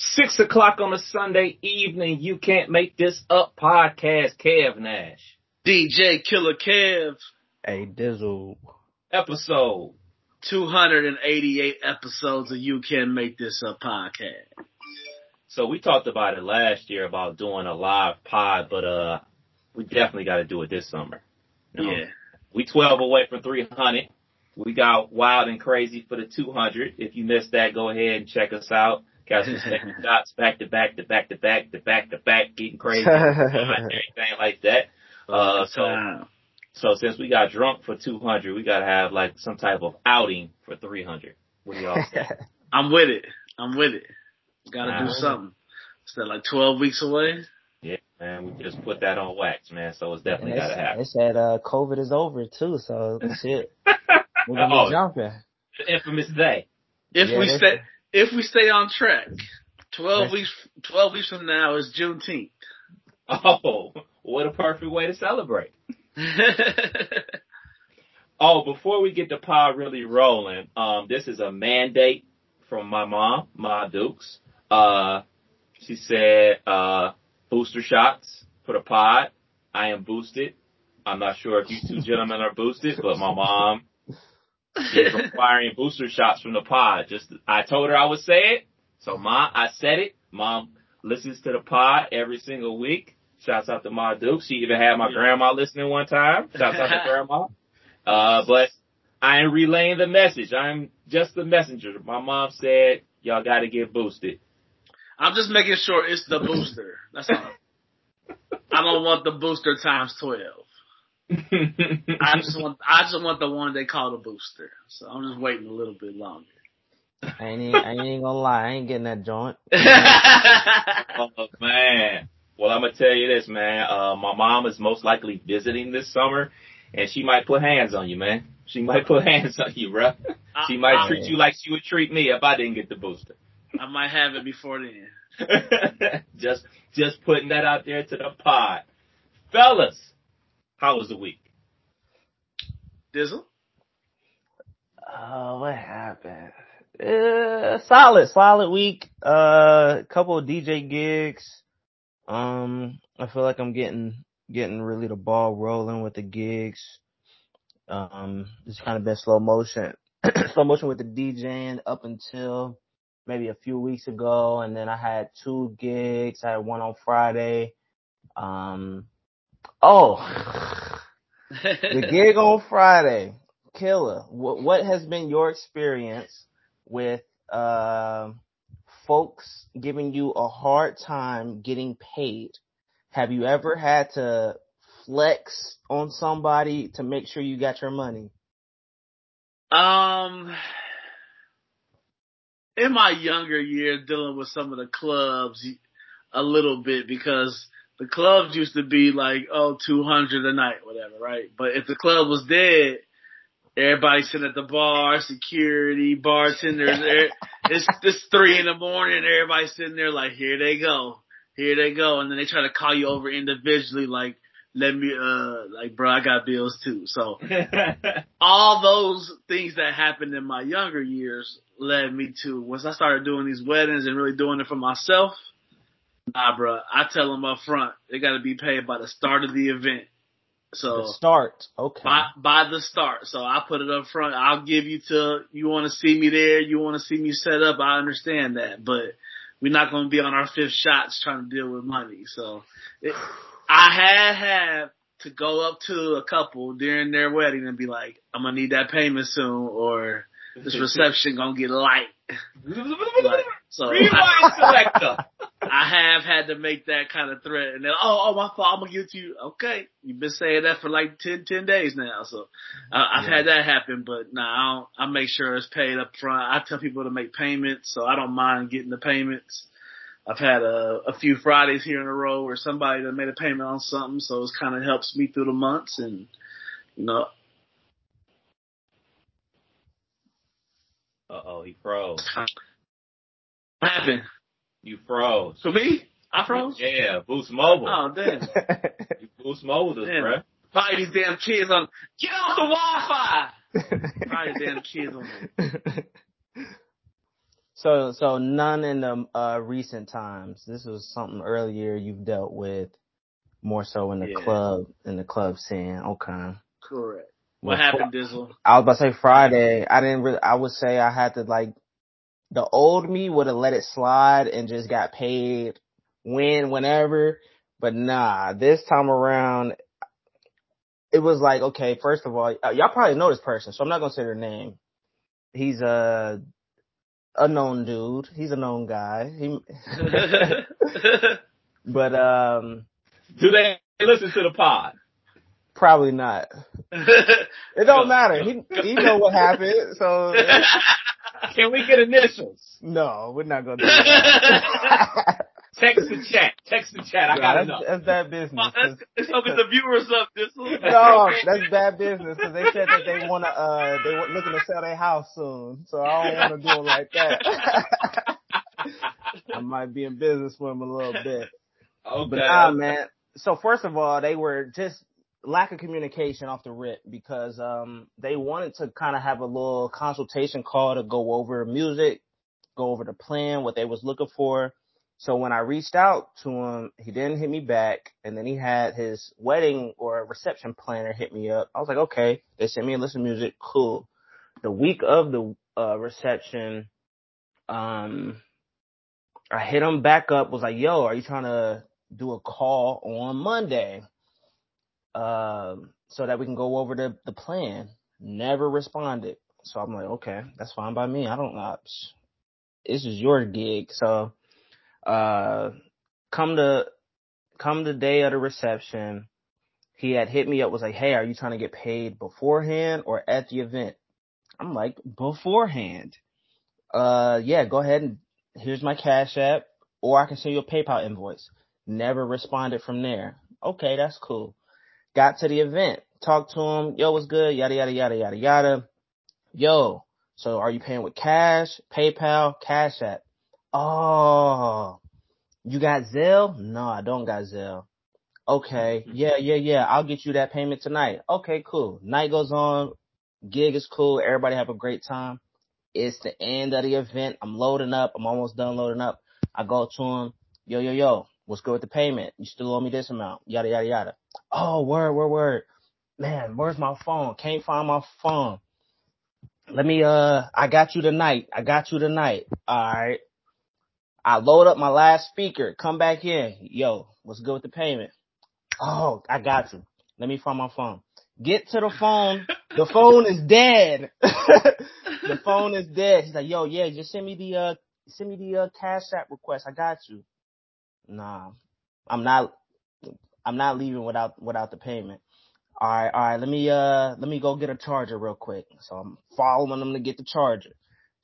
Six o'clock on a Sunday evening. You can't make this up. Podcast. Kev Nash. DJ Killer Kev. Hey Dizzle. Episode 288 episodes of You Can Make This Up podcast. So we talked about it last year about doing a live pod, but uh, we definitely got to do it this summer. You know? Yeah. We 12 away from 300. We got wild and crazy for the 200. If you missed that, go ahead and check us out. Got some second shots back to back to back to back to back to back, getting crazy, everything like that. Uh, so, so since we got drunk for 200, we got to have like some type of outing for 300. What do y'all say? I'm with it. I'm with it. Got to do something. Is that like 12 weeks away? Yeah, man. We just put that on wax, man. So it's definitely got to happen. They said uh, COVID is over too, so shit. We're gonna oh, be jumping. The infamous day. If yeah, we stay, if we stay on track, twelve weeks, twelve weeks from now is Juneteenth. Oh, what a perfect way to celebrate. oh, before we get the pod really rolling, um, this is a mandate from my mom, Ma Dukes. Uh, she said, uh, booster shots for the pod. I am boosted. I'm not sure if you two gentlemen are boosted, but my mom is requiring booster shots from the pod. Just I told her I would say it, so mom, I said it. Mom listens to the pod every single week. Shouts out to Ma Duke. She even had my grandma listening one time. Shouts out to grandma. Uh, but I am relaying the message. I'm just the messenger. My mom said y'all got to get boosted. I'm just making sure it's the booster. That's all. I don't want the booster times twelve. I just want I just want the one they call the booster. So I'm just waiting a little bit longer. I ain't I ain't gonna lie, I ain't getting that joint. oh man. Well I'm gonna tell you this, man. Uh my mom is most likely visiting this summer and she might put hands on you, man. She might put hands on you, bro. She might I, treat you like she would treat me if I didn't get the booster. I might have it before then. just just putting that out there to the pod. Fellas, how was the week? Dizzle? Uh, what happened? Uh, solid, solid week. Uh, couple of DJ gigs. Um, I feel like I'm getting, getting really the ball rolling with the gigs. Um, it's kind of been slow motion, slow motion with the DJing up until maybe a few weeks ago. And then I had two gigs. I had one on Friday. Um, Oh, the gig on Friday, killer. What, what has been your experience with uh, folks giving you a hard time getting paid? Have you ever had to flex on somebody to make sure you got your money? Um, in my younger years, dealing with some of the clubs a little bit because the clubs used to be like, oh, 200 a night, whatever, right? But if the club was dead, everybody sitting at the bar, security, bartenders, it's, it's three in the morning, everybody sitting there like, here they go, here they go. And then they try to call you over individually like, let me, uh, like, bro, I got bills too. So all those things that happened in my younger years led me to, once I started doing these weddings and really doing it for myself, Nah, bro. I tell them up front they got to be paid by the start of the event. So the start, okay. By, by the start. So I put it up front. I'll give you to you want to see me there. You want to see me set up. I understand that, but we're not going to be on our fifth shots trying to deal with money. So it, I had have to go up to a couple during their wedding and be like, I'm gonna need that payment soon, or this reception gonna get light. like, so Rewind selector. I have had to make that kind of threat, and then oh, oh my fault, I'm gonna give it to you. Okay, you've been saying that for like 10, 10 days now, so uh, I've yeah. had that happen. But nah, I, don't, I make sure it's paid up front. I tell people to make payments, so I don't mind getting the payments. I've had a, a few Fridays here in a row where somebody that made a payment on something, so it kind of helps me through the months, and you know. Uh oh, he froze. What happened? You froze. To me? I froze? Yeah, Boost Mobile. Oh, damn. you Boost Mobile us, bro. Probably these damn kids on, get off the Wi-Fi! Probably damn kids on there. So, so none in the uh, recent times. This was something earlier you've dealt with, more so in the Yeah. club, in the club scene. Okay. Correct. Well, What happened, Dizzle? I was about to say Friday. I didn't really. I would say I had to like. The old me would have let it slide and just got paid when, whenever. But nah, this time around, it was like okay. First of all, y'all probably know this person, so I'm not gonna say their name. He's a a known dude. He's a known guy. He, but um, Do they listen to the pod? probably not. It don't matter. He he know what happened. So Can we get initials? no, we're not gonna do that. Text the chat. Text the chat. I Nah, gotta that's, know. that's bad business. Let's open the viewers up, Dizzle. no, that's bad business because they said that they want to, uh, they were looking to sell their house soon. So I don't want to do it like that. I might be in business with them a little bit. Okay. But nah, man. So first of all, they were just lack of communication off the rip because, um, they wanted to kind of have a little consultation call to go over music, go over the plan, what they was looking for. So when I reached out to him, he didn't hit me back. And then he had his wedding or reception planner hit me up. I was like, okay, they sent me a list of music. Cool. The week of the uh, reception, um, I hit him back up, was like, yo, are you trying to do a call on Monday? Um, so that we can go over the, the plan. Never responded. So I'm like, okay, that's fine by me. I don't know. This is your gig. So, uh, come to, come the day of the reception, he had hit me up, was like, hey, are you trying to get paid beforehand or at the event? I'm like, beforehand. Uh, yeah, go ahead and here's my cash app or I can send you a PayPal invoice. Never responded from there. Okay, that's cool. Got to the event, talked to him, yo, what's good? Yada, yada, yada, yada, yada. Yo, so are you paying with cash, PayPal, cash app? Oh, you got Zelle? No, I don't got Zelle. Okay, mm-hmm. yeah, yeah, yeah. I'll get you that payment tonight. Okay, cool. Night goes on. Gig is cool. Everybody have a great time. It's the end of the event. I'm loading up. I'm almost done loading up. I go to him. Yo, yo, yo. What's good with the payment? You still owe me this amount. Yada, yada, yada. Oh, word, word, word. Man, where's my phone? Can't find my phone. Let me, uh, I got you tonight. I got you tonight. All right. I load up my last speaker. Come back in. Yo, what's good with the payment? Oh, I got you. Let me find my phone. Get to the phone. The phone is dead. the phone is dead. He's like, yo, yeah, just send me the, uh, send me the, uh, cash app request. I got you. Nah, I'm not, I'm not leaving without, without the payment. All right, all right. Let me, uh, let me go get a charger real quick. So I'm following them to get the charger.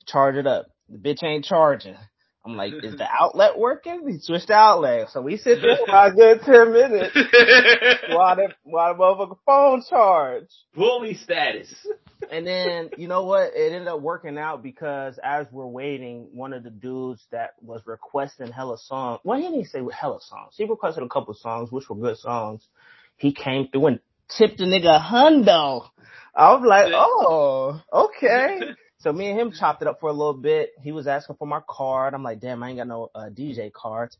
Charge it up. The bitch ain't charging. I'm like, is the outlet working? We switched the outlet. So we sit there for a good 10 minutes while the, while the motherfucker phone charge. Bully status. And then, you know what? It ended up working out because as we're waiting, one of the dudes that was requesting hella songs, well, he didn't even say hella songs. He requested a couple songs, which were good songs. He came through and tipped the nigga a hundo. I was like, oh, okay. So me and him chopped it up for a little bit. He was asking for my card. I'm like, damn, I ain't got no uh, DJ cards.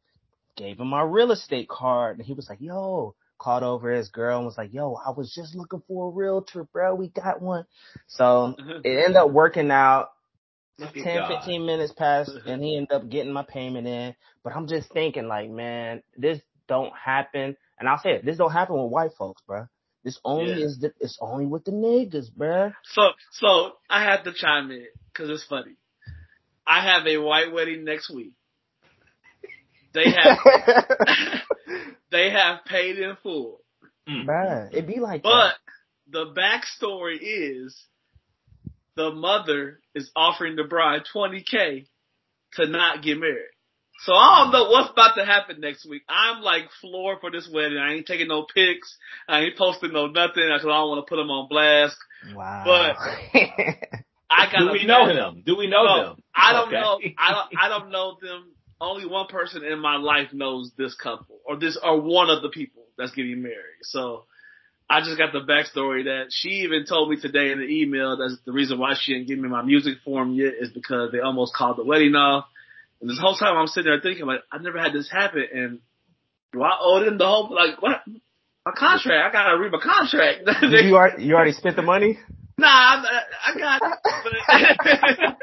Gave him my real estate card. And he was like, yo, called over his girl and was like, yo, I was just looking for a realtor, bro. We got one. So it ended up working out. Look 10, God. 15 minutes passed and he ended up getting my payment in. But I'm just thinking like, man, this don't happen. And I'll say it, this don't happen with white folks, bro. This only Yeah. is, the, it's only with the niggas, bruh. So, so I had to chime in because it's funny. I have a white wedding next week. They have they have paid in full, mm. Bruh, It'd be like but that. the backstory is the mother is offering the bride twenty k to not get married. So I don't know what's about to happen next week. I'm like floored for this wedding. I ain't taking no pics. I ain't posting no nothing because I don't want to put them on blast. Wow. but- I got Do we know him? Do we know No, them? I don't Okay. know. I don't. I don't know them. Only one person in my life knows this couple, or this, or one of the people that's getting married. So I just got the backstory that she even told me today in the email that the reason why she didn't give me my music form yet is because they almost called the wedding off. And this whole time I'm sitting there thinking like, I never had this happen and do I owe them the whole, like what? My contract, I gotta read my contract. You already, you already spent the money? Nah, I, I got it, but,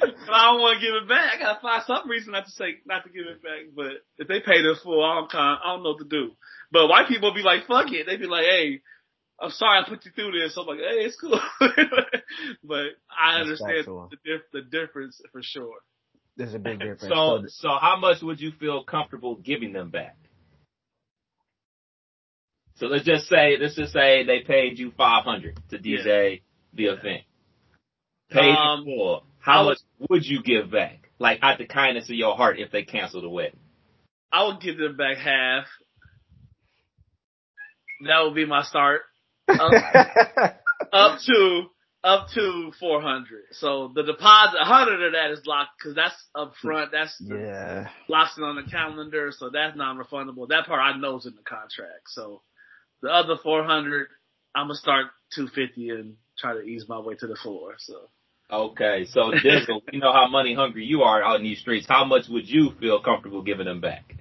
but I don't want to give it back. I gotta find some reason not to say not to give it back. But if they pay the full, I don't kind, I don't know what to do. But white people be like, "Fuck it," they be like, "Hey, I'm sorry I put you through this." I'm like, "Hey, it's cool," but I understand the, the difference for sure. There's a big difference. So, so how much would you feel comfortable giving them back? So let's just say, let's just say they paid you 500 to DJ the event. Paid Um, you full. How would- much would you give back? Like out the kindness of your heart if they cancel the wedding. I would give them back half. That would be my start. Up, up to up to 400. So the deposit, 100 of that is locked because that's up front. That's yeah. locked it on the calendar, so that's non-refundable. That part I know is in the contract. So the other 400, I'm gonna start 250 and try to ease my way to the floor. So Okay, so Dizzle, we know how money hungry you are out in these streets. How much would you feel comfortable giving them back?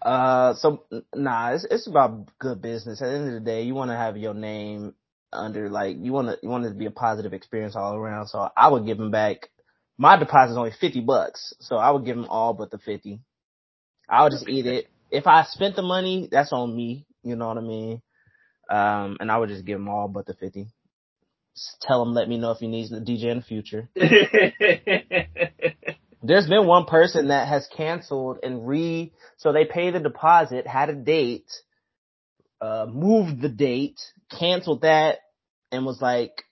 Uh, so nah, it's it's about good business. At the end of the day, you want to have your name under like you want to you want it to be a positive experience all around. So I would give them back. My deposit is only fifty bucks, so I would give them all but the fifty. I would just eat it. If I spent the money, that's on me. You know what I mean? Um, and I would just give them all but the fifty. Just tell them, let me know if he needs the DJ in the future. There's been one person that has canceled and re, so they pay the deposit, had a date, uh, moved the date, canceled that, and was like,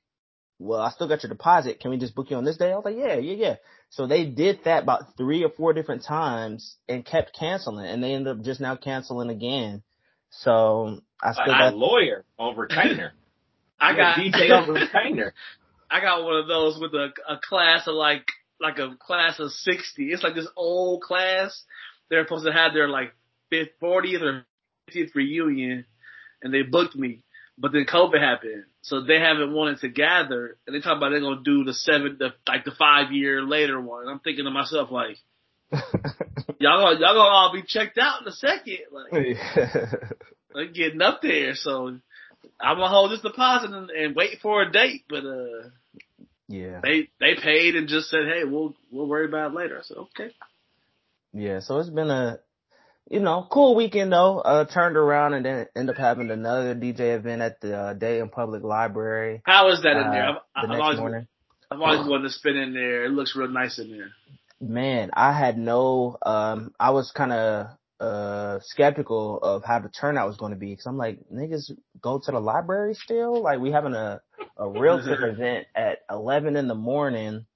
well, I still got your deposit. Can we just book you on this day? I was like, yeah, yeah, yeah. So they did that about three or four different times and kept canceling and they ended up just now canceling again. So I still got a lawyer on retainer. I You're a got DJ on retainer. I got one of those with a, a class of like like a class of sixty. It's like this old class. They're supposed to have their like fifth, fortieth or fiftieth reunion, and they booked me. But then COVID happened, so they haven't wanted to gather. And they talk about they're gonna do the seven, the like the five year later one. And I'm thinking to myself like, y'all gonna y'all gonna all be checked out in a second. Like like getting up there. So I'm gonna hold this deposit and, and wait for a date. But uh, yeah. they they paid and just said, hey, we'll we'll worry about it later. I said, okay. Yeah, so it's been a, you know, cool weekend though. Uh, turned around and then end up having another DJ event at the uh, Dayton Public Library How is that in there? uh, I've, the I've next always morning. I've always wanted to spin in there. It looks real nice in there. Man, I had no, um, I was kind of uh skeptical of how the turnout was going to be because I'm like, niggas go to the library still? Like we having a a realtor event at 11 in the morning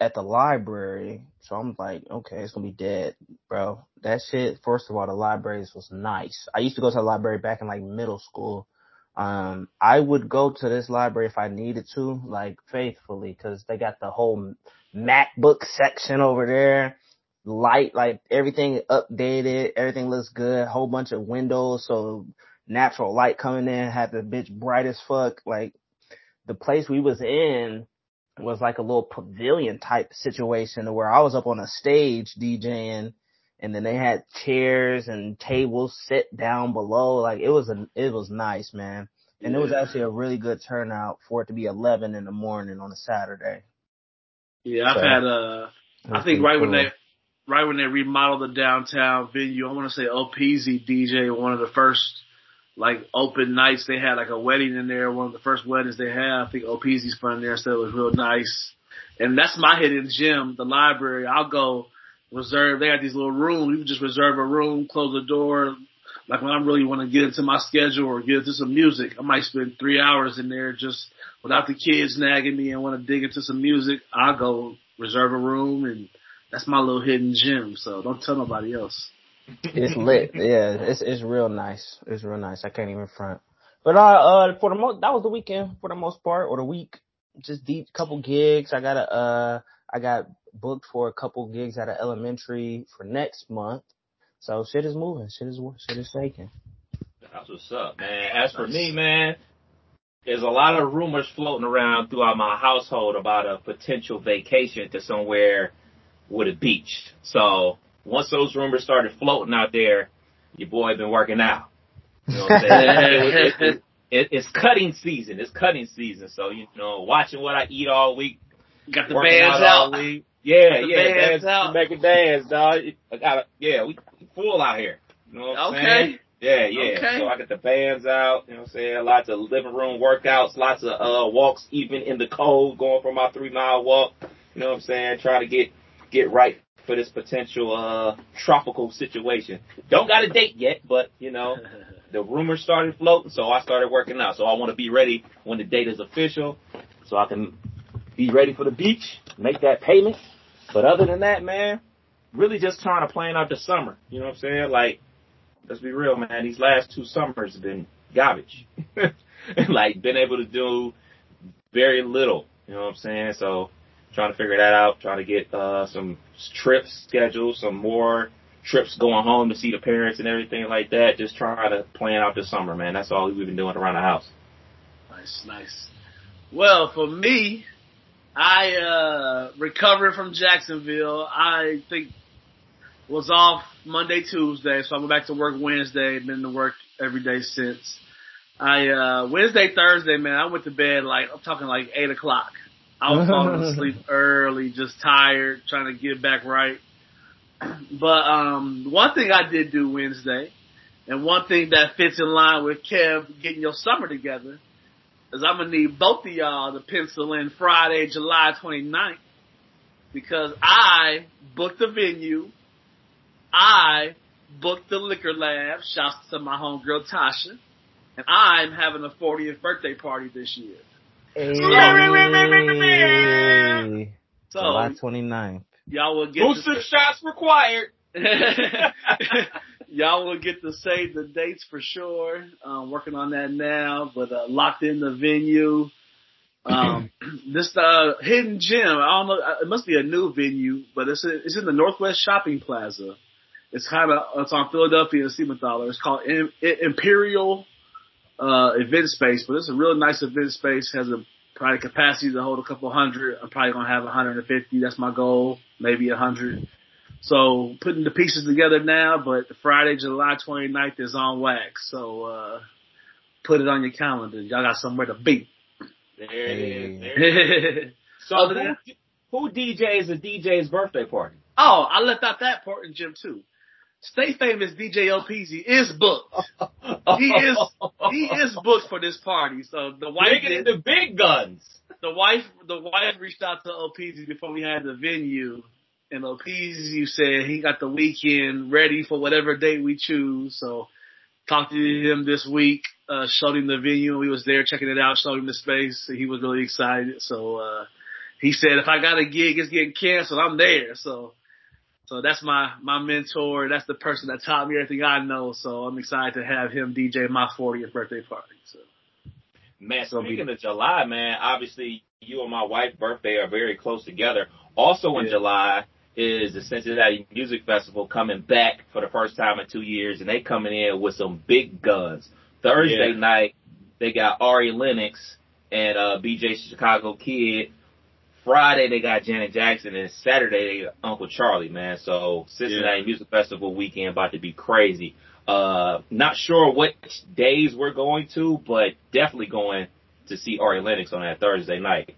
at the library. So I'm like, okay, it's gonna be dead, bro. That shit. First of all, the libraries was nice. I used to go to the library back in like middle school. Um, I would go to this library if I needed to, like faithfully, because they got the whole MacBook section over there. Light, like everything updated, everything looks good. Whole bunch of windows, so natural light coming in. Had the bitch bright as fuck. Like the place we was in was like a little pavilion type situation where I was up on a stage DJing and then they had chairs and tables set down below. Like it was a, it was nice, man. And it was actually a really good turnout for it to be 11 in the morning on a Saturday. Yeah, I've So, had uh I think pretty right when they right when they remodeled the downtown venue, I want to say OPZ DJ one of the first like open nights they had like a wedding in there. One of the first weddings they had. I think OPZ's fun there, so it was real nice. And that's my hidden gym, the library. I'll go reserve. They got these little rooms. You can just reserve a room, close the door. Like when I really want to get into my schedule or get into some music, I might spend three hours in there just without the kids nagging me and want to dig into some music. I'll go reserve a room and that's my little hidden gem. So don't tell nobody else. It's lit. Yeah, it's it's real nice. It's real nice. I can't even front. But uh, uh for the most that was the weekend for the most part, or the week. Just deep couple gigs. I got a uh I got booked for a couple gigs at an elementary for next month. So shit is moving. Shit is shit is shaking. That's what's up, man. As for me, man, there's a lot of rumors floating around throughout my household about a potential vacation to somewhere with a beach. So once those rumors started floating out there, your boy been working out. You know what I'm saying? it, it, it, it's cutting season. It's cutting season. So you know, watching what I eat all week. Got the bands out. All week. Yeah, the yeah, bands bands out. making dance, dog. I got yeah, we full out here. You know what I'm saying? Yeah, yeah. Okay. So I got the bands out, you know what I'm saying? Lots of living room workouts, lots of uh walks even in the cold, going for my three mile walk. You know what I'm saying? Trying to get get right for this potential uh tropical situation. Don't got a date yet, but you know, the rumors started floating, so I started working out. So I want to be ready when the date is official, so I can be ready for the beach, make that payment. But other than that, man, really just trying to plan out the summer. You know what I'm saying? Like, let's be real, man. These last two summers have been garbage. like, been able to do very little. You know what I'm saying? So, trying to figure that out. Trying to get uh some trips scheduled, some more trips going home to see the parents and everything like that. Just trying to plan out the summer, man. That's all we've been doing around the house. Nice, nice. Well, for me, I uh recovered from Jacksonville. I think was off Monday, Tuesday, so I went back to work Wednesday. Been to work every day since. I uh Wednesday, Thursday, man, I went to bed like I'm talking like eight o'clock. I was falling asleep early, just tired, trying to get back right. But um one thing I did do Wednesday, and one thing that fits in line with Kev getting your summer together, is I'm gonna need both of y'all to pencil in Friday, July 29th, because I booked the venue. I booked the liquor lab. Shouts to my homegirl Tasha. And I'm having a 40th birthday party this year. Hey. So July 29th. y'all will get Booster to, shots required. y'all will get to save the dates for sure. Um, working on that now, but uh, locked in the venue. Um, this uh, hidden gem. I don't know. uh, It must be a new venue, but it's it's in the Northwest Shopping Plaza. It's kind of it's on Philadelphia and Siebenthaler. It's called Im- I- Imperial uh, Event Space, but it's a really nice event space. Has a probably capacity to hold a couple hundred. I'm probably gonna have 150. That's my goal, maybe 100. So putting the pieces together now, but Friday, July 29th is on wax. So uh, put it on your calendar. Y'all got somewhere to be. There it is. There it is. So who, who DJs a DJ's birthday party? Oh, I left out that part in Jim too. Stay famous DJ LPZ is booked. He is he is booked for this party. So the wife did, the big guns. the wife the wife reached out to LPZ before we had the venue, and LPZ said he got the weekend ready for whatever date we choose. So talked to him this week, uh, showed him the venue, He was there checking it out, showed him the space. He was really excited. So uh, he said, if I got a gig, it's getting canceled. I'm there. So. So that's my my mentor. That's the person that taught me everything I know. So I'm excited to have him DJ my 40th birthday party. So Man, So be- speaking of July, man, obviously you and my wife's birthday are very close together. Also in Yeah. July is the Cincinnati Music Festival coming back for the first time in two years, and they coming in with some big guns. Thursday Yeah. night, they got Ari Lennox and uh, BJ Chicago Kid. Friday they got Janet Jackson, and Saturday they got Uncle Charlie, man. So Cincinnati Music Festival weekend about to be crazy. Uh, not sure what days we're going to, but definitely going to see Ari Lennox on that Thursday night.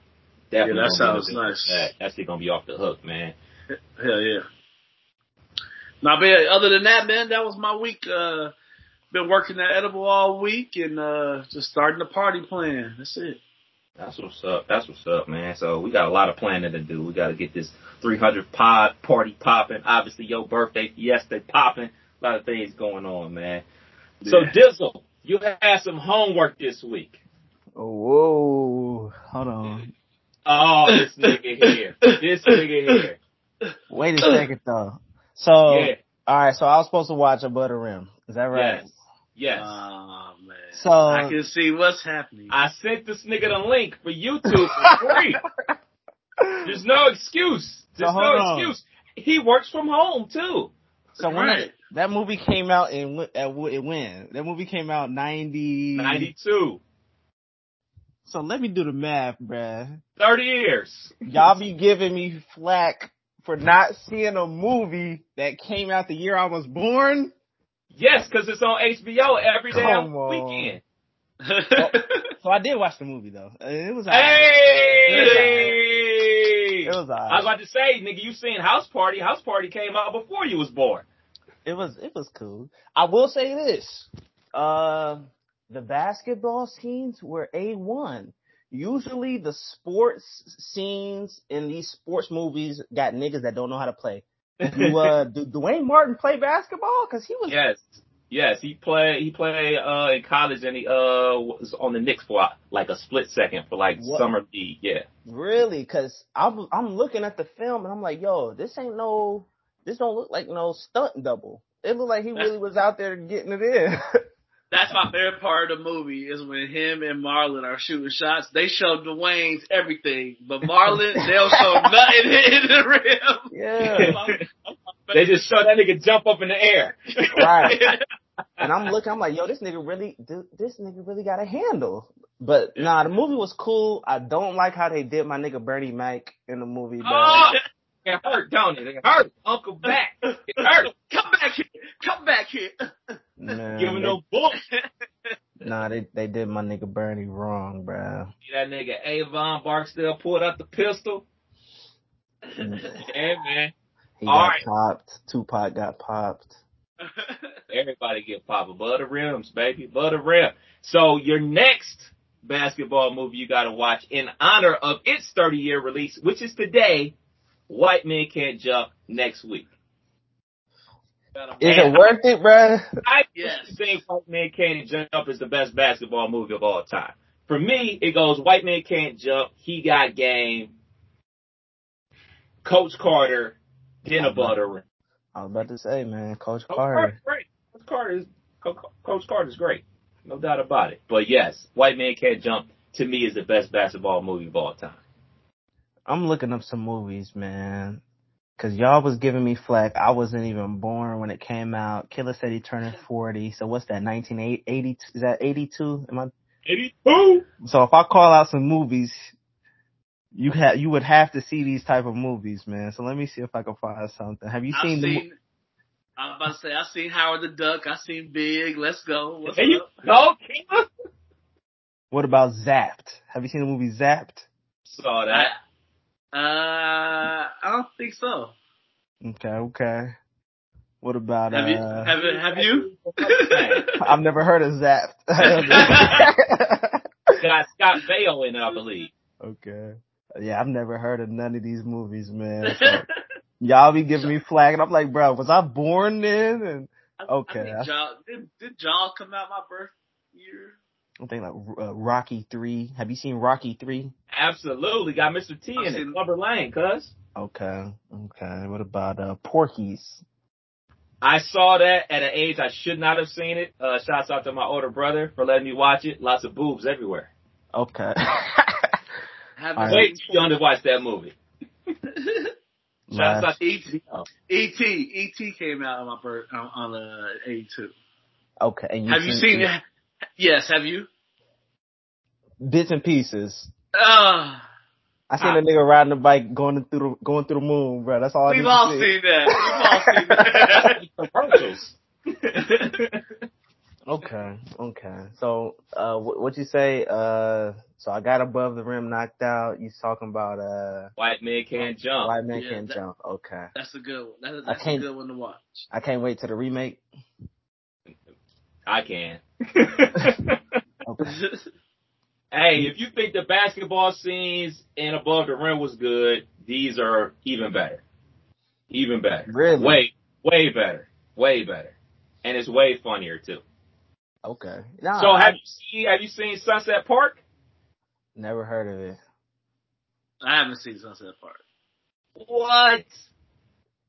Definitely Yeah, that sounds nice. That. That's gonna be off the hook, man. hell yeah. Now, but other than that, man, that was my week. Uh, been working at Edible all week and uh, just starting the party plan. That's it. That's what's up. That's what's up, man. So we got a lot of planning to do. We got to get this 300 pod party popping. Obviously, your birthday fiesta popping. A lot of things going on, man. So Yeah. Dizzle, you had some homework this week. Oh, whoa. Hold on. Oh, this nigga here. This nigga here. Wait a second though. So, Yeah. alright, so I was supposed to watch Above the Rim. Is that right? Yes. Yes. Oh man. So- I can see what's happening. I sent this nigga the link for YouTube for free. There's no excuse. There's So no on. excuse. He works from home too. So when Right. that, that movie came out in wh- at it when that movie came out ninety. 92. So let me do the math, bruh. 30 years. Y'all be giving me flack for not seeing a movie that came out the year I was born. Yes, because it's on HBO every day Come on. weekend. So I did watch the movie though. Uh, It was Hey! It was I was about to say, nigga, you seen House Party. House Party came out before you was born. It was it was cool. I will say this. Uh the basketball scenes were A one. Usually the sports scenes in these sports movies got niggas that don't know how to play. Do uh do Duane Martin play basketball? Cause he was yes. Yes, he played. He played uh, in college, and he uh, was on the Knicks for like a split second for like What? summer league. Yeah, really cause I'm I'm looking at the film and I'm like, yo, this ain't no this don't look like no stunt double. It looked like he really was out there getting it in. That's my favorite part of the movie is when him and Marlon are shooting shots. They show Duane's everything, but Marlon they'll show nothing in the rim. yeah. they just show that nigga jump up in the air. Right. And I'm looking, I'm like, yo, this nigga really, this nigga really got a handle. But nah, the movie was cool. I don't like how they did my nigga Bernie Mac in the movie. Oh, but oh, it hurt, don't it? It hurt. Uncle back. It hurt. Come back here. Come back here. man, Give him no book. nah, they they did my nigga Bernie wrong, bruh. That nigga Avon Barksdale pulled out the pistol. Yeah, man. He All got right. popped. Tupac got popped. Everybody get pop above the rims, baby, above the rim. So your next basketball movie you got to watch in honor of its 30 year release, which is today. White Men Can't Jump next week. Is it worth it, bruh? I Yes. think White Men Can't Jump is the best basketball movie of all time. For me, it goes White Men Can't Jump, He Got Game, Coach Carter, then above the rim. I was about to say, man, Coach Coach Carter. Carter's great. Coach Carter is Co- Coach Carter's great, no doubt about it. But yes, White Man Can't Jump to me is the best basketball movie of all time. I'm looking up some movies, man. Cause y'all was giving me flack. I wasn't even born when it came out. Killer said he turning 40. So what's that? 1980? Is that 82? Am I? Eighty-two. So if I call out some movies, you have you would have to see these type of movies, man. So let me see if I can find something. Have you I've seen, the? mo- I'm about to say I've seen Howard the Duck. I've seen Big. Let's go. What's There you up? go, Kima. What about Zapped? Have you seen the movie Zapped? Saw I, that. Uh, I don't think so. Okay, okay. What about Have you? uh? Have, you- have you? I've never heard of Zapped. Got Scott Baio in it, I believe. okay. Yeah, I've never heard of none of these movies, man. So y'all be giving me flag, and I'm like, bro, was I born then? And I- Okay. I think Jaws, did, did Jaws come out my birth year? I think like uh, Rocky Three. Have you seen Rocky Three? Absolutely. Got Mr. T I've in it. seen- Clubber Lang, cuz. Okay, okay. What about uh Porky's? I saw that at an age I should not have seen it. Uh, shouts out to my older brother for letting me watch it. Lots of boobs everywhere. Okay. Haven't All right. Wait too young to watch that movie. Shouts out to E.T. HBO. E.T. E.T. came out on my birth on, on uh, 82. okay. And have you seen it? Yes, have you? Bits and pieces. Uh, I seen a nigga riding a bike going through the going through the moon, bro. That's all I need we've to all see. seen that. We've all seen that. Commercials. Okay, okay. So, uh, what, what you say? Uh, so I got above the rim, knocked out. You talking about uh, White men can't jump. white man Yeah, can't that- jump? Okay. That's a good one. That, I that's a can't- good one to watch. I can't wait to the remake. I can. Okay. hey, if you think the basketball scenes in Above the Rim was good, these are even better. Even better. Really? Way, way better. Way better. And it's way funnier too. Okay. Nah, So I have you seen have you seen Sunset Park? never heard of it. I haven't seen Sunset Park. What?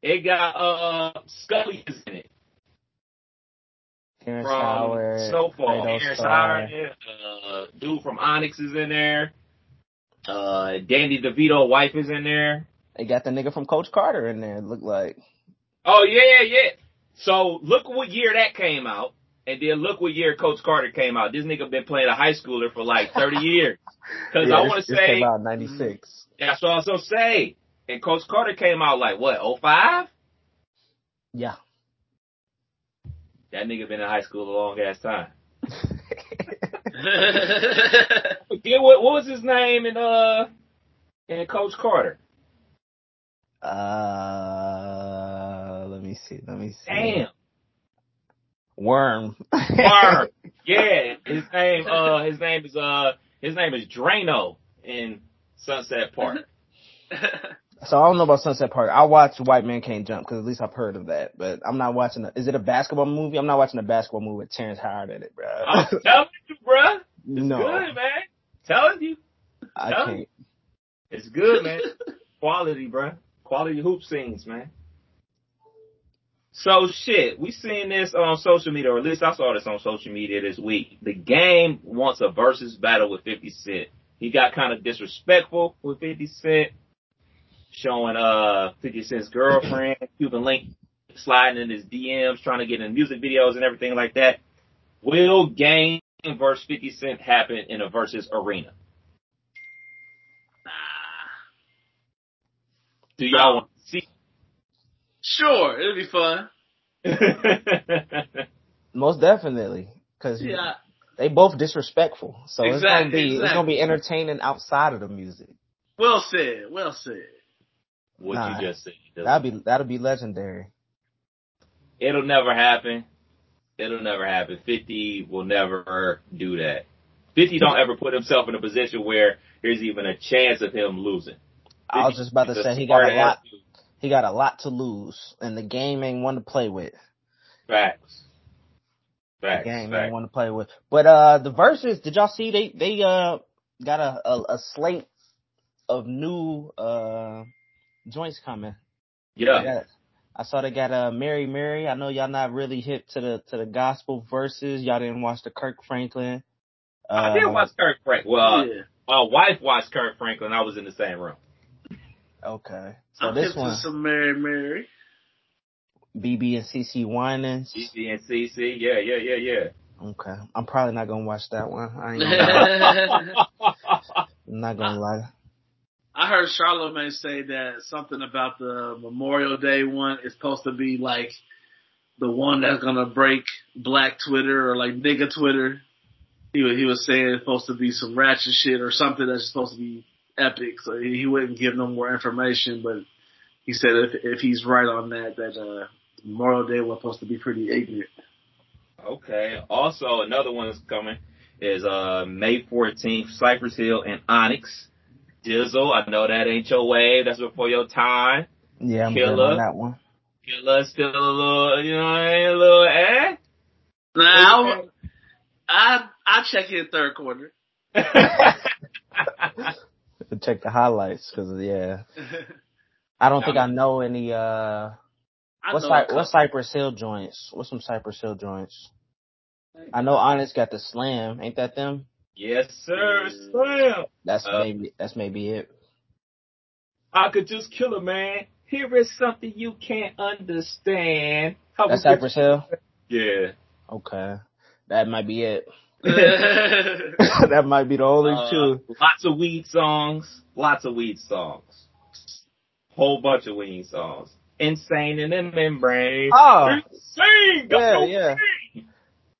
It got uh Scully is in it. Terrence from Howard, Snowfall. Starr. Starr, uh, dude from Onyx is in there. Uh, Danny DeVito wife is in there. They got the nigga from Coach Carter in there. It looked like. Oh yeah, yeah. So look what year that came out, and then look what year Coach Carter came out. This nigga been playing a high schooler for like 30 years. Cause Yeah, I want to say, out in '96. that's what I was gonna say. And Coach Carter came out like what, 05? Yeah. That nigga been in high school a long ass time. Forget what, what was his name in, uh, in Coach Carter? uh, let me see. Let me see. Damn. Worm. Worm. Yeah, his name, uh, his name is, uh, his name is Drano in Sunset Park. So I don't know about Sunset Park. I watch White Man Can't Jump because at least I've heard of that. But I'm not watching. A, is it a basketball movie? I'm not watching a basketball movie with Terrence Howard in it, bro. I'm telling you, bruh. It's no, good, man. Telling you. I telling can't. It's good, man. Quality, bro. Quality hoop scenes, man. So shit, we seen this on social media, or at least I saw this on social media this week. The game wants a versus battle with 50 Cent. He got kind of disrespectful with 50 Cent, showing uh 50 Cent's girlfriend, Cuban Link, sliding in his DMs, trying to get in music videos and everything like that. Will game versus 50 Cent happen in a versus arena? Do y'all want to see? sure, it'll be fun. Most definitely, because Yeah, they both disrespectful. So it's gonna Exactly, be it's gonna be entertaining outside of the music. well said, well said. What Nah. you just said. That'd be that'd be legendary. It'll never happen. It'll never happen. 50 will never do that. 50 don't ever put himself in a position where there's even a chance of him losing. I was just about to say he got a lot. dude. He got a lot to lose, and the game ain't one to play with. Facts. The Facts. game ain't one to play with. But uh, the verses, did y'all see they they uh got a a, a slate of new uh joints coming. They Yeah. got- I saw they got uh Mary Mary. I know y'all not really hip to the to the gospel verses. Y'all didn't watch the Kirk Franklin. Uh, I did watch Kirk Franklin. Well, yeah. my wife watched Kirk Franklin. I was in the same room. Okay, so I'm this hip to one some Mary Mary. BeBe and CeCe Winans. GC and CC. Yeah, yeah, yeah, yeah. Okay, I'm probably not gonna watch that one. I ain't gonna lie. I'm not gonna lie. Heard Charlamagne say that something about the Memorial Day one is supposed to be like the one that's gonna break Black Twitter or like nigga Twitter. He was, he was saying it's supposed to be some ratchet shit or something that's supposed to be epic. So he, he wouldn't give no more information, but he said if if he's right on that, that uh Memorial Day was supposed to be pretty ignorant. Okay. Also, another one that's coming is uh May 14th, Cypress Hill and Onyx. Dizzle, I know that ain't your wave. That's before your time. Yeah, I'm good Killer. on that one. Killer still a little, you know, what I mean? a little eh. Now I I check in third quarter. Check the highlights because yeah, I don't think I know any. uh What's know Cy- a what's. Cypress Hill joints? What's some Cypress Hill joints? I know Onyx got the slam. Ain't that them? Yes, sir. Slam. That's Uh, maybe that's maybe it. I could just kill a man. Here is something you can't understand. How That's Cypress Hill. Yeah. Okay, that might be it. that might be the only Uh, two. Lots of weed songs. Lots of weed songs. Whole bunch of weed songs. Insane in the membrane. Oh. Insane. Yeah, Go yeah.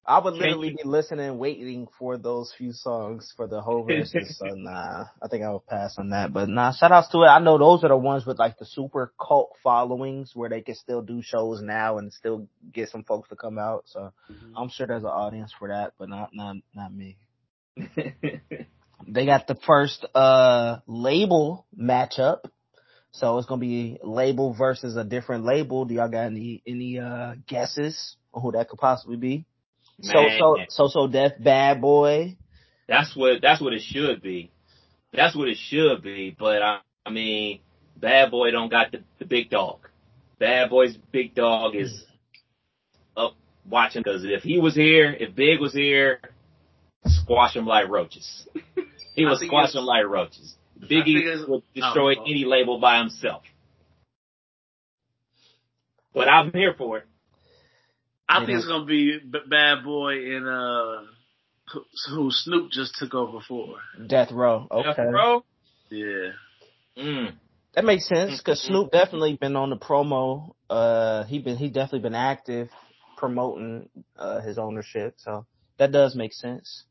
I would literally be listening, waiting for those few songs for the whole verses. so nah, I think I would pass on that. But nah, shout outs to it. I know those are the ones with like the super cult followings where they can still do shows now and still get some folks to come out. So I'm sure there's an audience for that, but not not not me. They got the first uh label matchup. So it's gonna be label versus a different label. Do y'all got any any uh guesses on who that could possibly be? So so so so death bad boy. that's what that's what it should be. That's what it should be. But I, I mean, Bad Boy don't got the, the big dog. Bad Boy's big dog is up watching because if he was here, if Big was here, squash him like roaches. he I would squash it's- him like roaches. think Biggie would destroy oh. any label by himself. But I'm here for it. I think it's gonna be Bad Boy and uh, who Snoop just took over for. Death Row. Okay. Death Row. Yeah. Mm. That makes sense because Snoop definitely been on the promo. Uh, he been he definitely been active promoting uh his ownership, so that does make sense.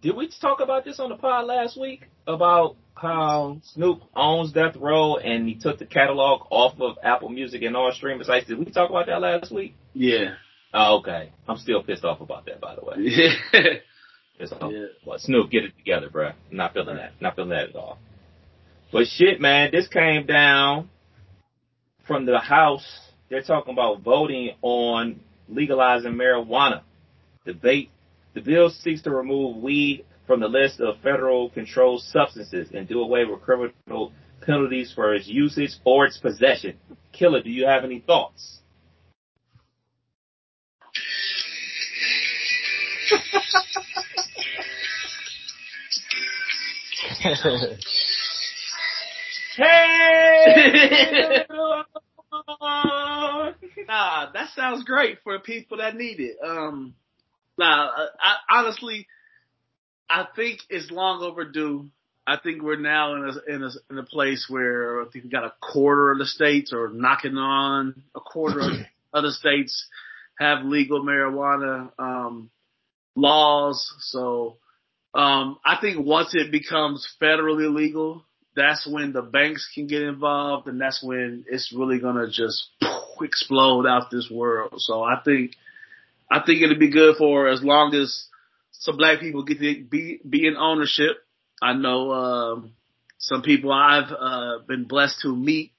Did we talk about this on the pod last week about how Snoop owns Death Row and he took the catalog off of Apple Music and all streaming sites? Did we talk about that last week? Yeah. Oh, okay. I'm still pissed off about that, by the way. Yeah. Pissed off. Well, Snoop, get it together, bruh. Not feeling that. Not feeling that at all. But shit, man, this came down from the House. They're talking about voting on legalizing marijuana. Debate. The bill seeks to remove weed from the list of federal controlled substances and do away with criminal penalties for its usage or its possession. Killer, do you have any thoughts? Hey! nah, that sounds great for people that need it. Um, nah, I, honestly, I think it's long overdue. I think we're now in a, in a in a place where I think we got a quarter of the states or knocking on a quarter of other states have legal marijuana um, laws. So um, I think once it becomes federally legal, that's when the banks can get involved and that's when it's really gonna just explode out this world. So I think, I think it'll be good for as long as some black people get to be, be in ownership. I know, um, some people I've, uh, been blessed to meet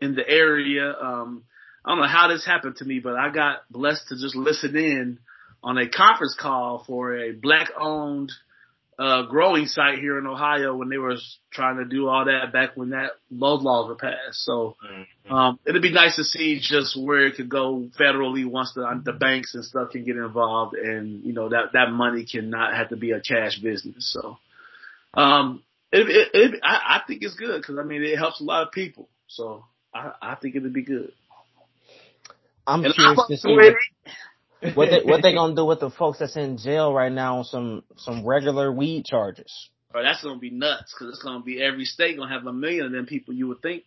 in the area. Um, I don't know how this happened to me, but I got blessed to just listen in on a conference call for a black owned uh, growing site here in Ohio when they were trying to do all that back when that those laws were passed. So mm-hmm. um, it'd be nice to see just where it could go federally once the the banks and stuff can get involved, and you know that that money cannot have to be a cash business. So um, it, it, it I, I think it's good because I mean it helps a lot of people. So I, I think it'd be good. I'm and curious to see what they what they gonna do with the folks that's in jail right now on some some regular weed charges? Bro, that's gonna be nuts because it's gonna be every state gonna have a million of them people. You would think.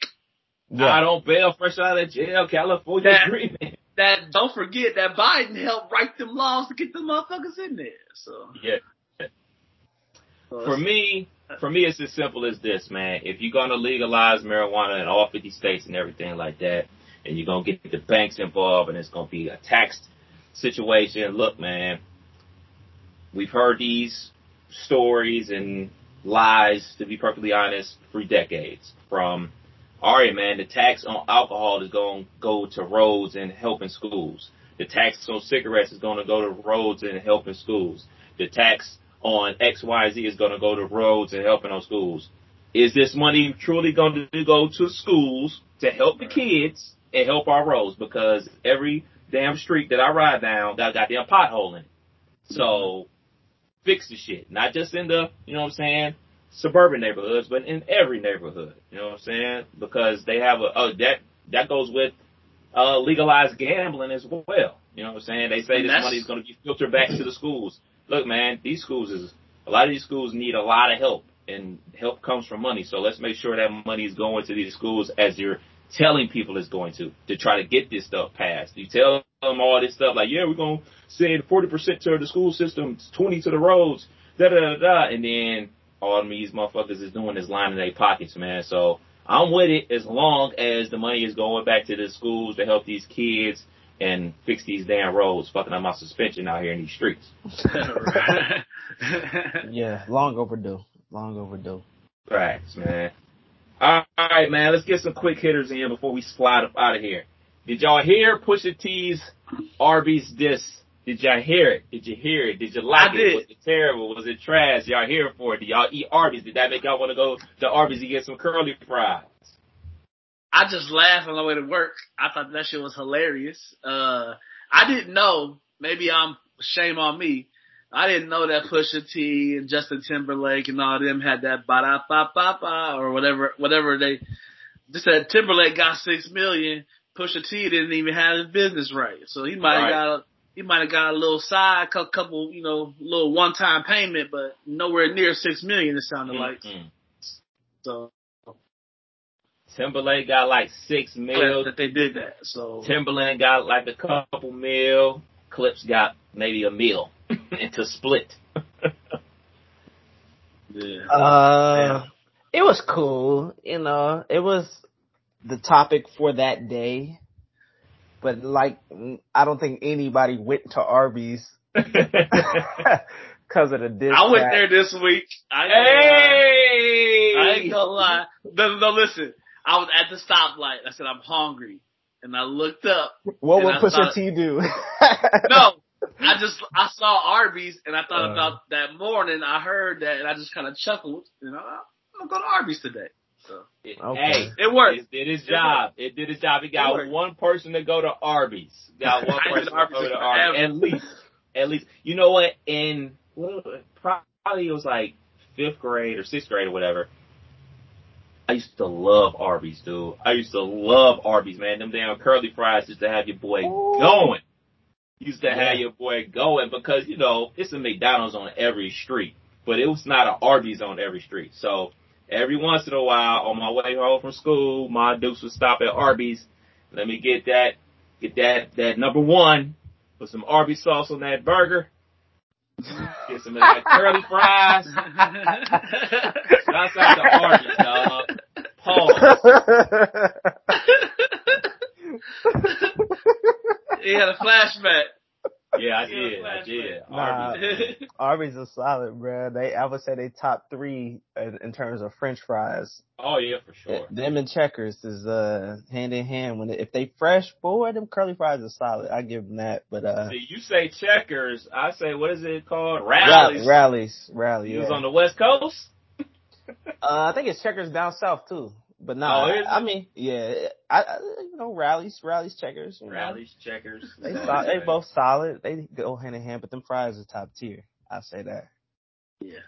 Yeah. I don't bail fresh out of jail, California that, agreement. That don't forget that Biden helped write them laws to get the motherfuckers in there. So yeah. for me, uh, for me, it's as simple as this, man. If you're gonna legalize marijuana in all 50 states and everything like that, and you're gonna get the banks involved, and it's gonna be a tax situation. Look, man, we've heard these stories and lies, to be perfectly honest, for decades. From, all right, man, the tax on alcohol is going to go to roads and helping schools. The tax on cigarettes is going to go to roads and helping schools. The tax on XYZ is going to go to roads and helping those schools. Is this money truly going to go to schools to help the kids and help our roads? Because every damn street that I ride down got a goddamn pothole in it. So fix the shit. Not just in the, you know what I'm saying, suburban neighborhoods, but in every neighborhood. You know what I'm saying? Because they have a, oh, that, that goes with, uh, legalized gambling as well. You know what I'm saying? They say this money is going to be filtered back to the schools. Look, man, these schools is, a lot of these schools need a lot of help and help comes from money. So let's make sure that money is going to these schools as you're telling people it's going to, to try to get this stuff passed. You tell them all this stuff like, yeah, we're going to send 40% to the school system, 20 to the roads, da da da da. And then all these motherfuckers is doing is lining their pockets, man. So I'm with it as long as the money is going back to the schools to help these kids and fix these damn roads, fucking up my suspension out here in these streets. yeah, long overdue. Long overdue. Facts, man. All right, man. Let's get some quick hitters in before we slide up out of here. Did y'all hear Pusha T's Arby's diss? Did y'all hear it? Did you hear it? Did you like I it? Did. Was it terrible? Was it trash? Y'all here for it? Did y'all eat Arby's? Did that make y'all want to go to Arby's and get some curly fries? I just laughed on the way to work. I thought that shit was hilarious. Uh, I didn't know. Maybe I'm shame on me. I didn't know that Pusha T and Justin Timberlake and all them had that ba da ba ba ba or whatever whatever they just said Timberlake got six million. Pusha T didn't even have his business right, so he might have right. got he might have got a little side, couple, you know, little one time payment, but nowhere near six million. It sounded like. Mm-mm. So Timberlake got like six mil. that they did that. So Timberland got like a couple mil. Clipse got maybe a mil to split. yeah. Uh, it was cool. You know, it was the topic for that day. But like, I don't think anybody went to Arby's because of the diss. I went track. there this week. I ain't gonna lie. hey, I ain't gonna lie. No, no, listen. I was at the stoplight. I said I'm hungry, and I looked up. What and would I Pusha T do? No, I just I saw Arby's, and I thought Uh. about that morning. I heard that, and I just kind of chuckled. You know, I'm gonna go to Arby's today. So It- Okay. Hey, it worked. it did its job. It did its job. It got It one person to go to Arby's. Got one I ain't been person to to Arby's go to Arby's. forever. At least, at least. You know what? In what- probably it was like fifth grade or sixth grade or whatever. I used to love Arby's, dude. I used to love Arby's, man. Them damn curly fries used to have your boy Ooh. going. Used to Yeah. have your boy going because you know it's a McDonald's on every street, but it was not an Arby's on every street. So every once in a while, on my way home from school, my dukes would stop at Arby's. Let me get that, get that, that number one, put some Arby's sauce on that burger. Get some of that curly fries. Shouts out to Arby's, dog. Pause. he had a flashback. Yeah, I did. I did. Nah. Arby's. Arby's is solid, bro. They, I would say they top three in, in terms of French fries. Oh yeah, for sure. Them and Checkers is uh hand in hand. When they, if they fresh, boy, them curly fries are solid. I give them that. But uh, See, you say checkers, I say what is it called? Rally's, Rally's. Rally's, rally. You Yeah. was on the West Coast. Uh, I think it's Checkers down south too. But no, Oh. I mean, yeah, I, I you know Rally's, Rally's, Checkers. You know. Rally's, checkers. They what they both solid. They go hand in hand, but them fries are top tier. I say that. yeah.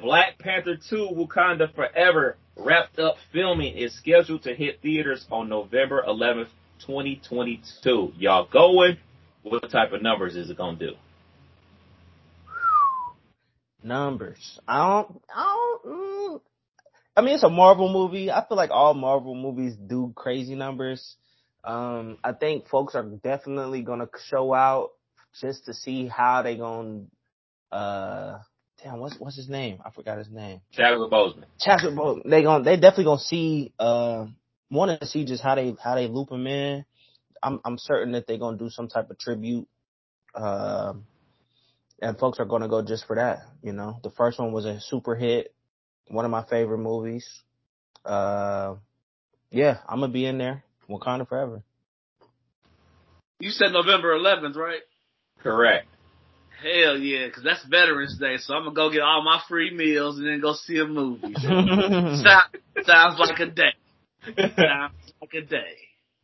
Black Panther 2 Wakanda Forever wrapped up filming is scheduled to hit theaters on November 11th, 2022. Y'all going? What type of numbers is it going to do? Numbers. I don't. I don't. Mm, I mean, it's a Marvel movie. I feel like all Marvel movies do crazy numbers. Um, I think folks are definitely gonna show out just to see how they gonna. Uh, damn, what's what's his name? I forgot his name. Chadwick Boseman. Chadwick Boseman. They gon' they definitely gonna see uh want to see just how they how they loop him in. I'm I'm certain that they're gonna do some type of tribute. Um and folks are gonna go just for that, you know. The first one was a super hit, one of my favorite movies. Uh yeah, I'm gonna be in there. Wakanda forever. You said November 11th, right? Correct. Hell yeah, 'cause that's Veterans Day, so I'm gonna go get all my free meals and then go see a movie. Sound, sounds like a day. Sounds like a day.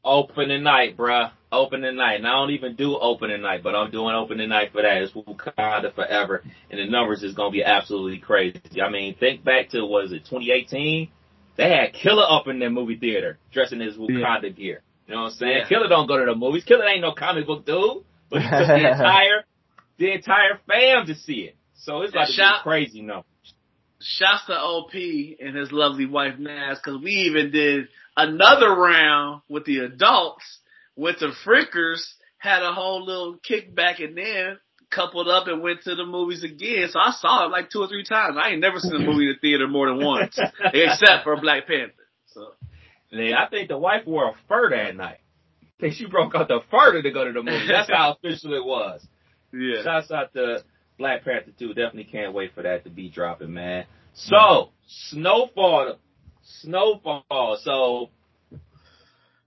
Opening night, bruh. Opening night. And I don't even do opening night, but I'm doing opening night for that. It's Wakanda Forever. And the numbers is going to be absolutely crazy. I mean, think back to, was it 2018? They had Killer up in their movie theater dressing his Wakanda gear. You know what I'm saying? Yeah. Killer don't go to the movies. Killer ain't no comic book dude. But he took the entire, the entire fam to see it. So it's like Shout- crazy no. Shouts to OP and his lovely wife Naz, cause we even did another round with the adults, with the frickers, had a whole little kickback and then coupled up and went to the movies again. So I saw it like two or three times. I ain't never seen a movie in the theater more than once, except for Black Panther. So And I think the wife wore a fur that night. I think she broke out the fur to go to the movie. That's how official it was. yeah. Shouts out to Black Panther 2. Definitely can't wait for that to be dropping, man. Mm. So, Snowfall. Snowfall. So,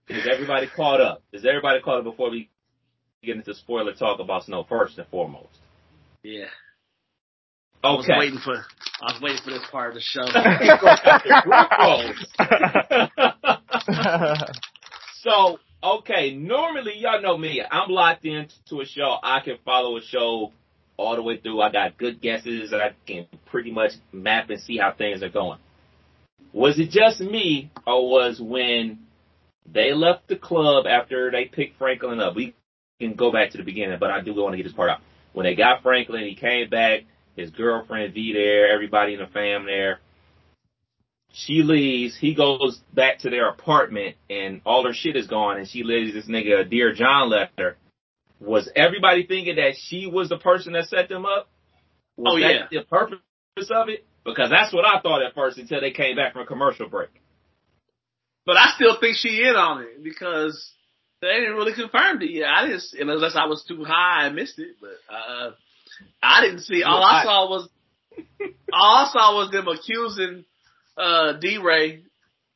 is everybody caught up? Is everybody caught up before we get into spoiler talk about Snow first and foremost? Yeah. Okay. I was waiting for I was waiting for this part of the show. so, okay, normally y'all know me. I'm locked into a show. I can follow a show all the way through. I got good guesses. I can pretty much map and see how things are going. Was it just me, or was when they left the club after they picked Franklin up? We can go back to the beginning, but I do want to get this part out. When they got Franklin, he came back, his girlfriend V there, everybody in the fam there. She leaves, he goes back to their apartment and all her shit is gone and she leaves this nigga a Dear John letter. Was everybody thinking that she was the person that set them up? Was Oh, that yeah. the purpose of it? Because that's what I thought at first until they came back from a commercial break. But I still think she in on it because they didn't really confirm it yet. I didn't, see- unless I was too high, I missed it. But uh, I didn't see. All I saw was all I saw was them accusing uh, D Ray,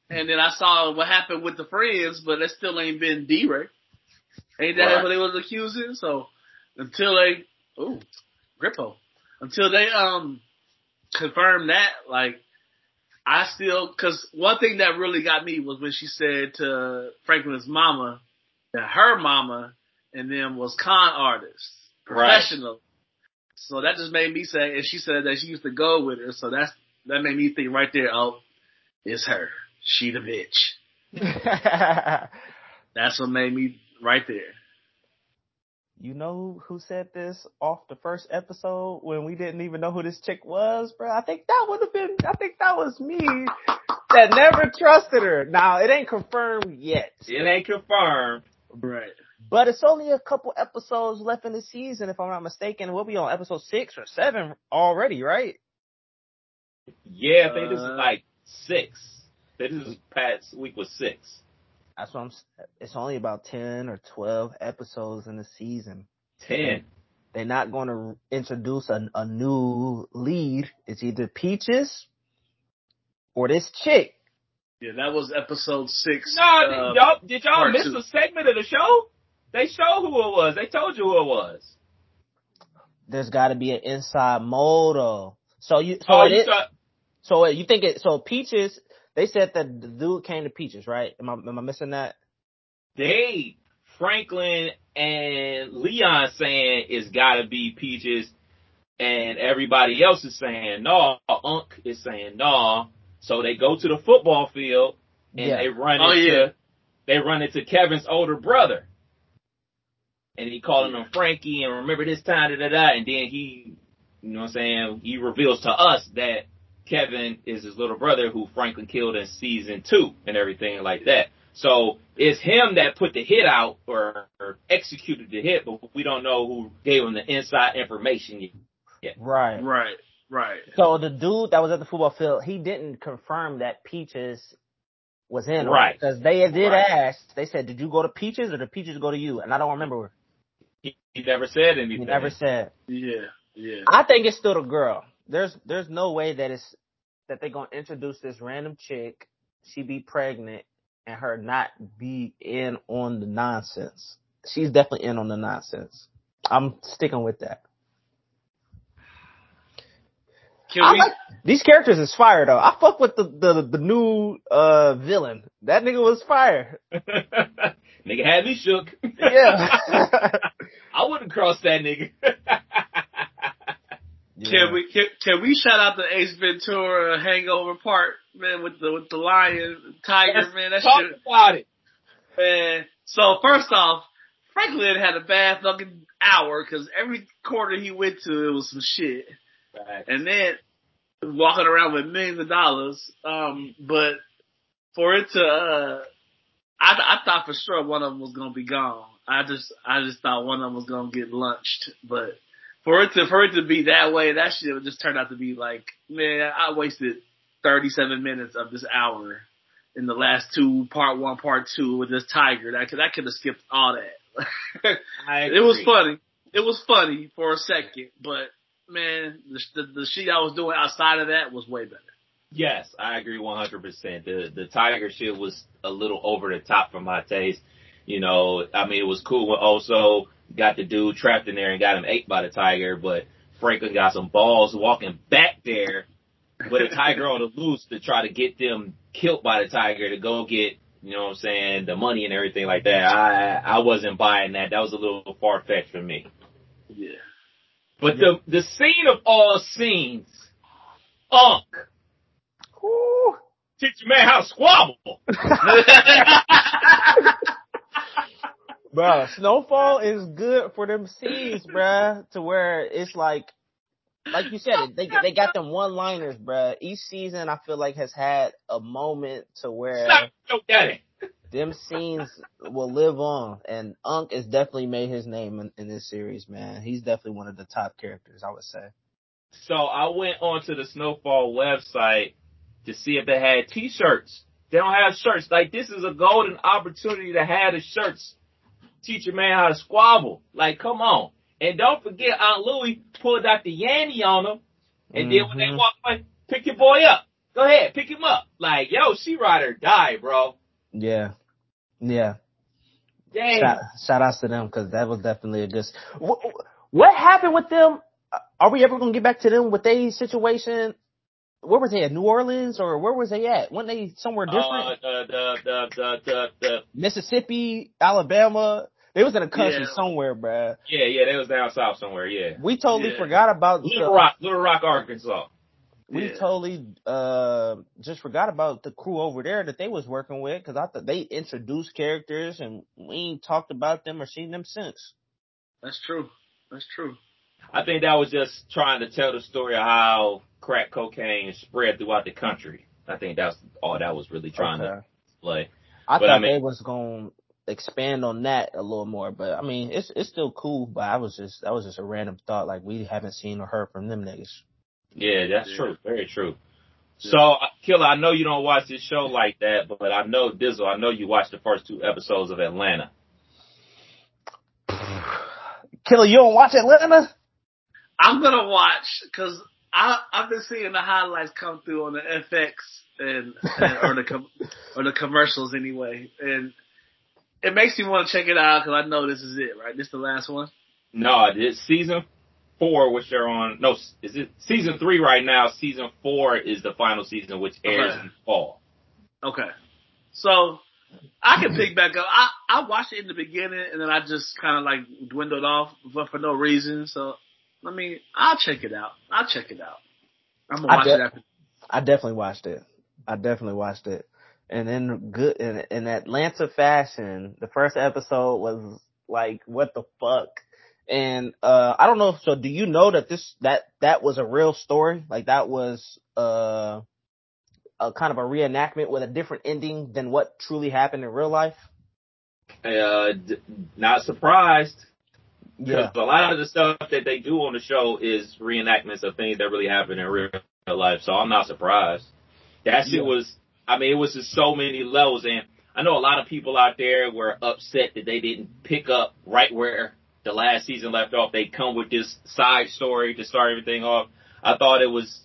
and then I saw what happened with the friends, but that still ain't been D Ray. Ain't that Right. what they was accusing? So until they, ooh, Grippo, until they um confirm that, like I still, cause one thing that really got me was when she said to Franklin's mama that her mama and them was con artists, Right. professional. So that just made me say, and she said that she used to go with her. So that's, that made me think right there, oh, it's her. She the bitch. That's what made me right there. You know who said this off the first episode when we didn't even know who this chick was, bro? I think that would have been, I think that was me that never trusted her. Now, it ain't confirmed yet, It ain't confirmed. Right. but it's only a couple episodes left in the season, if I'm not mistaken. We'll be on episode six or seven already, right? Yeah, I think this is Uh, like six. This is past week was six. That's what I'm, it's only about 10 or 12 episodes in the season. Ten. They're not going to introduce a, a new lead. It's either Peaches or this chick. Yeah, that was episode six. No, uh, y'all did y'all miss two. a segment of the show? They show who it was. They told you who it was. There's got to be an inside moto. So you, so oh, it you is, saw, so you think it, so Peaches, they said that the dude came to Peaches, right? Am I, am I missing that? they Franklin and Leon saying it's got to be Peaches, and everybody else is saying no. Unc is saying no. So they go to the football field and Yeah. they run Oh, into yeah. they run into Kevin's older brother. And he calling him Frankie and remember this time, da da da. And then he, you know what I'm saying, he reveals to us that Kevin is his little brother who Franklin killed in season two and everything like that. So it's him that put the hit out or, or executed the hit, but we don't know who gave him the inside information yet. Right. Right. Right. So the dude that was at the football field, he didn't confirm that Peaches was in. Right. Because they did Right. ask, they said, did you go to Peaches or did Peaches go to you? And I don't remember. He, he never said anything. He anything. never said. Yeah. Yeah. I think it's still the girl. There's there's no way that it's that they're gonna introduce this random chick, she be pregnant, and her not be in on the nonsense. She's definitely in on the nonsense. I'm sticking with that. Can we? like these characters is fire though. I fuck with the the, the new uh villain. That nigga was fire. nigga had me shook. Yeah. I wouldn't cross that nigga. Can we can, can we shout out the Ace Ventura Hangover part, man, with the with the lion tiger, Let's man? That talk shit, about it. man. So first off, Franklin had a bad fucking hour because every quarter he went to, it was some shit, Right. and then walking around with millions of dollars. Um, but for it to, uh, I I thought for sure one of them was gonna be gone. I just I just thought one of them was gonna get lunched, but for it to for it to be that way, that shit would just turned out to be like, man, I wasted thirty seven minutes of this hour in the last two, part one, part two with this tiger. That could that could have skipped all that. I it was funny. It was funny for a second, but man, the, the the shit I was doing outside of that was way better. Yes, I agree 100%. The the Tiger shit was a little over the top for my taste. You know, I mean, it was cool also got the dude trapped in there and got him ate by the tiger, but Franklin got some balls walking back there with a tiger on the loose to try to get them killed by the tiger to go get, you know what I'm saying, the money and everything like that. I I wasn't buying that. That was a little far fetched for me. Yeah. But the the scene of all scenes, Unk, Whew. teach a man how to squabble. Bro, Snowfall is good for them scenes, bruh, to where it's like, like you said, they they got them one liners, bruh. Each season, I feel like has had a moment to where Stop your daddy. them scenes will live on, and Unk has definitely made his name in, in this series, man. He's definitely one of the top characters, I would say. So I went onto the Snowfall website to see if they had t-shirts. They don't have shirts. Like this is a golden opportunity to have the shirts. Teach a man how to squabble. Like come on. And don't forget Aunt Louie pulled out the yanny on them. And then when they Mhm. walk away, pick your boy up. Go ahead, pick him up. Like, yo, she ride or die, bro. Yeah, yeah. Dang. Shout, shout outs to them because that was definitely a good. What, what happened with them? Are we ever gonna get back to them with their situation? Where was they at? New Orleans or where was they at? Weren't they somewhere different? Uh, the, the, the, the, Mississippi, Alabama. They was in a country Yeah. somewhere, bruh. yeah, yeah, they was down south somewhere, yeah. We totally Yeah. forgot about Little the- Rock, Little Rock, Arkansas. we Yeah. totally uh just forgot about the crew over there that they was working with because I thought they introduced characters and we ain't talked about them or seen them since. That's true. That's true. I think that was just trying to tell the story of how crack cocaine spread throughout the country. I think that's all that was really trying to Okay. play. I But thought I mean- they was going to expand on that a little more, but I mean, it's it's still cool. But I was just that was just a random thought. Like we haven't seen or heard from them niggas. Yeah, that's Yeah. true. Very true. Yeah. So, uh, Killer, I know you don't watch this show like that, but I know Dizzle, I know you watched the first two episodes of Atlanta. Killer, you don't watch Atlanta? I'm gonna watch because I I've been seeing the highlights come through on the FX and, and or the com- or the commercials anyway, and it makes me want to check it out because I know this is it, right? This is the last one. No, it's season four, which they're on. No, is it season three right now? Season four is the final season, which airs Okay. in fall. Okay, so I can pick back up. I I watched it in the beginning and then I just kind of like dwindled off, but for no reason. So I mean, I'll check it out. I'll check it out. I'm gonna I watch bet- it after. I definitely watched it. I definitely watched it. And in good in, in Atlanta fashion, the first episode was like, what the fuck? And uh I don't know. So do you know that this that that was a real story? Like that was uh a kind of a reenactment with a different ending than what truly happened in real life? Uh, d- not surprised. Yeah. Because a lot of the stuff that they do on the show is reenactments of things that really happened in real life. So I'm not surprised. That shit Yeah. was, I mean, it was just so many levels. And I know a lot of people out there were upset that they didn't pick up right where the last season left off. They come with this side story to start everything off. I thought it was,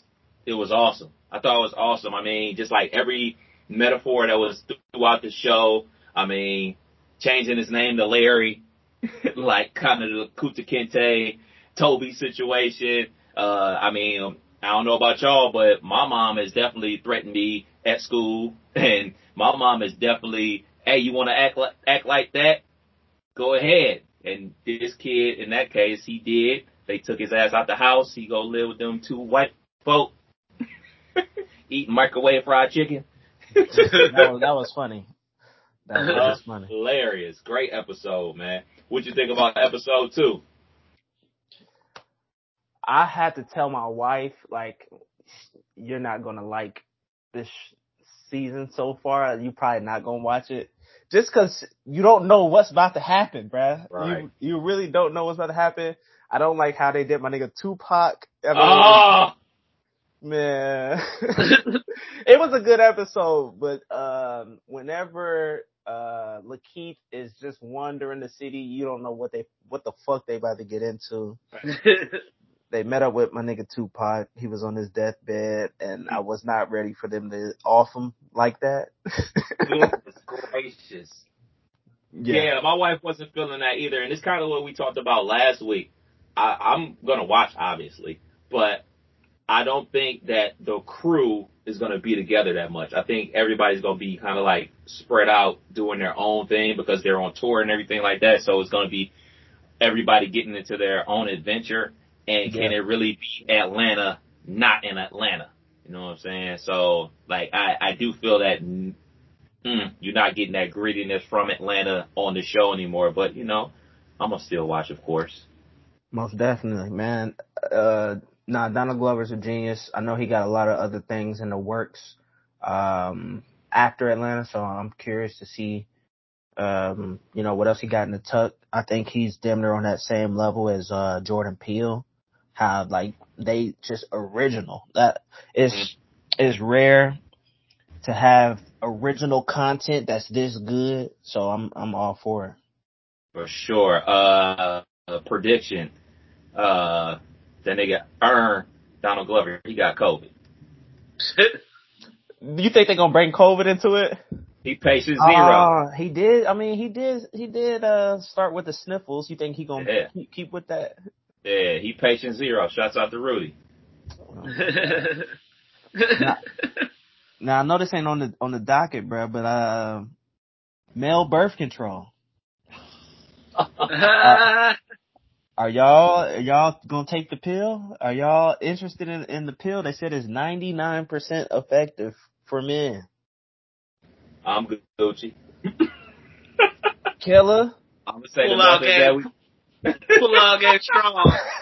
it was awesome. I thought it was awesome. I mean, just like every metaphor that was throughout the show. I mean, changing his name to Larry, like kind of the Kunta Kinte, Toby situation. Uh, I mean, I don't know about y'all, but my mom has definitely threatened me at school, and my mom is definitely, hey, you want to act like act like that? Go ahead. And this kid, in that case, he did. They took his ass out the house. He go live with them two white folk, eating microwave fried chicken. that was that was funny. That was, that was funny. Hilarious. Great episode, man. What you think about episode two? I had to tell my wife, like, you're not gonna like this season so far. You're probably not gonna watch it. Just cause you don't know what's about to happen, bruh. Right. You, you really don't know what's about to happen. I don't like how they did my nigga Tupac. I mean, Oh, man. it was a good episode, but, um, whenever, uh, Lakeith is just wandering the city, you don't know what they, what the fuck they about to get into they met up with my nigga Tupac. He was on his deathbed, and I was not ready for them to off him like that. goodness gracious. Yeah. my wife wasn't feeling that either, and it's kind of what we talked about last week. I, I'm gonna watch, obviously, but I don't think that the crew is gonna be together that much. I think everybody's gonna be kind of like spread out doing their own thing because they're on tour and everything like that. So it's gonna be everybody getting into their own adventure. And can it really be Atlanta not in Atlanta? You know what I'm saying? So like I I do feel that mm, you're not getting that grittiness from Atlanta on the show anymore. But you know, I'm gonna still watch, of course. Most definitely, man. Uh, nah, Donald Glover's a genius. I know he got a lot of other things in the works um, after Atlanta, so I'm curious to see, um, you know, what else he got in the tuck. I think he's damn near on that same level as uh, Jordan Peele. How like they just original. That is mm-hmm. is rare to have original content that's this good. So I'm I'm all for it. For sure. Uh, prediction. Uh, then they got Earn Donald Glover. He got COVID. Do you think they're gonna bring COVID into it? He patient zero. Uh, he did. I mean, he did. He did uh start with the sniffles. You think he gonna yeah. keep, keep with that? Yeah, he patient zero. Shouts out to Rudy. now, now I know this ain't on the on the docket, bro, but uh, male birth control. uh, are y'all are y'all gonna take the pill? Are y'all interested in, in the pill? They said it's ninety nine percent effective for men. I'm Gucci. Killer. I'm gonna say Pull the method that we pull out get strong.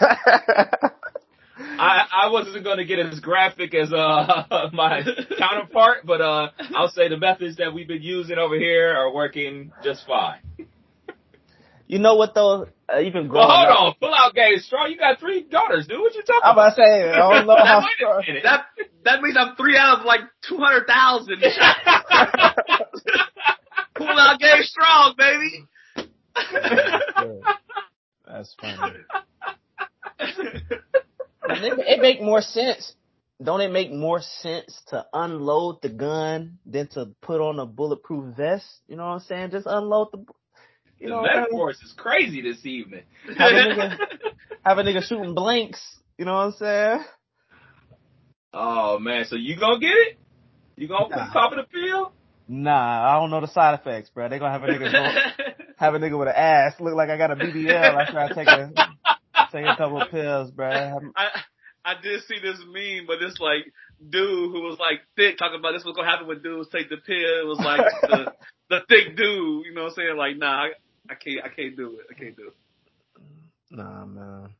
I I wasn't gonna get as graphic as uh my counterpart, but uh I'll say the methods that we've been using over here are working just fine. You know what though? Uh, even growing well, hold up, on, pull out game strong. You got three daughters, dude. What you talking about? I'm about to say, I don't know how strong. That that means I'm three out of like two hundred thousand. pull out game strong, baby. That's funny. it, it make more sense. Don't it make more sense to unload the gun than to put on a bulletproof vest? You know what I'm saying? Just unload the you the know, metaphors is crazy this evening. Have a, nigga, have a nigga shooting blanks. You know what I'm saying? Oh man, so you gonna get it? You gonna nah. pop in the pill? Nah, I don't know the side effects, bro. They gonna have a nigga go, have a nigga with an ass look like I got a BBL after I take a take a couple of pills, bro. I I did see this meme, but it's like dude who was like thick talking about this was gonna happen when dudes take the pill. It was like the the thick dude, you know what I'm saying? Like, nah, I can't. I can't do it. I can't do it. Nah, man.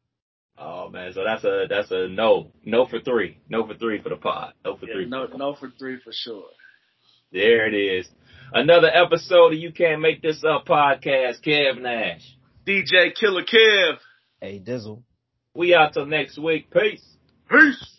Oh man, so that's a that's a no, no for three, no for three for the pod, no for yeah, three. No, no for three for sure. There it is. Another episode of You Can't Make This Up podcast. Kev Nash, DJ Killer Kev, Hey Dizzle. We out till next week. Peace. Peace.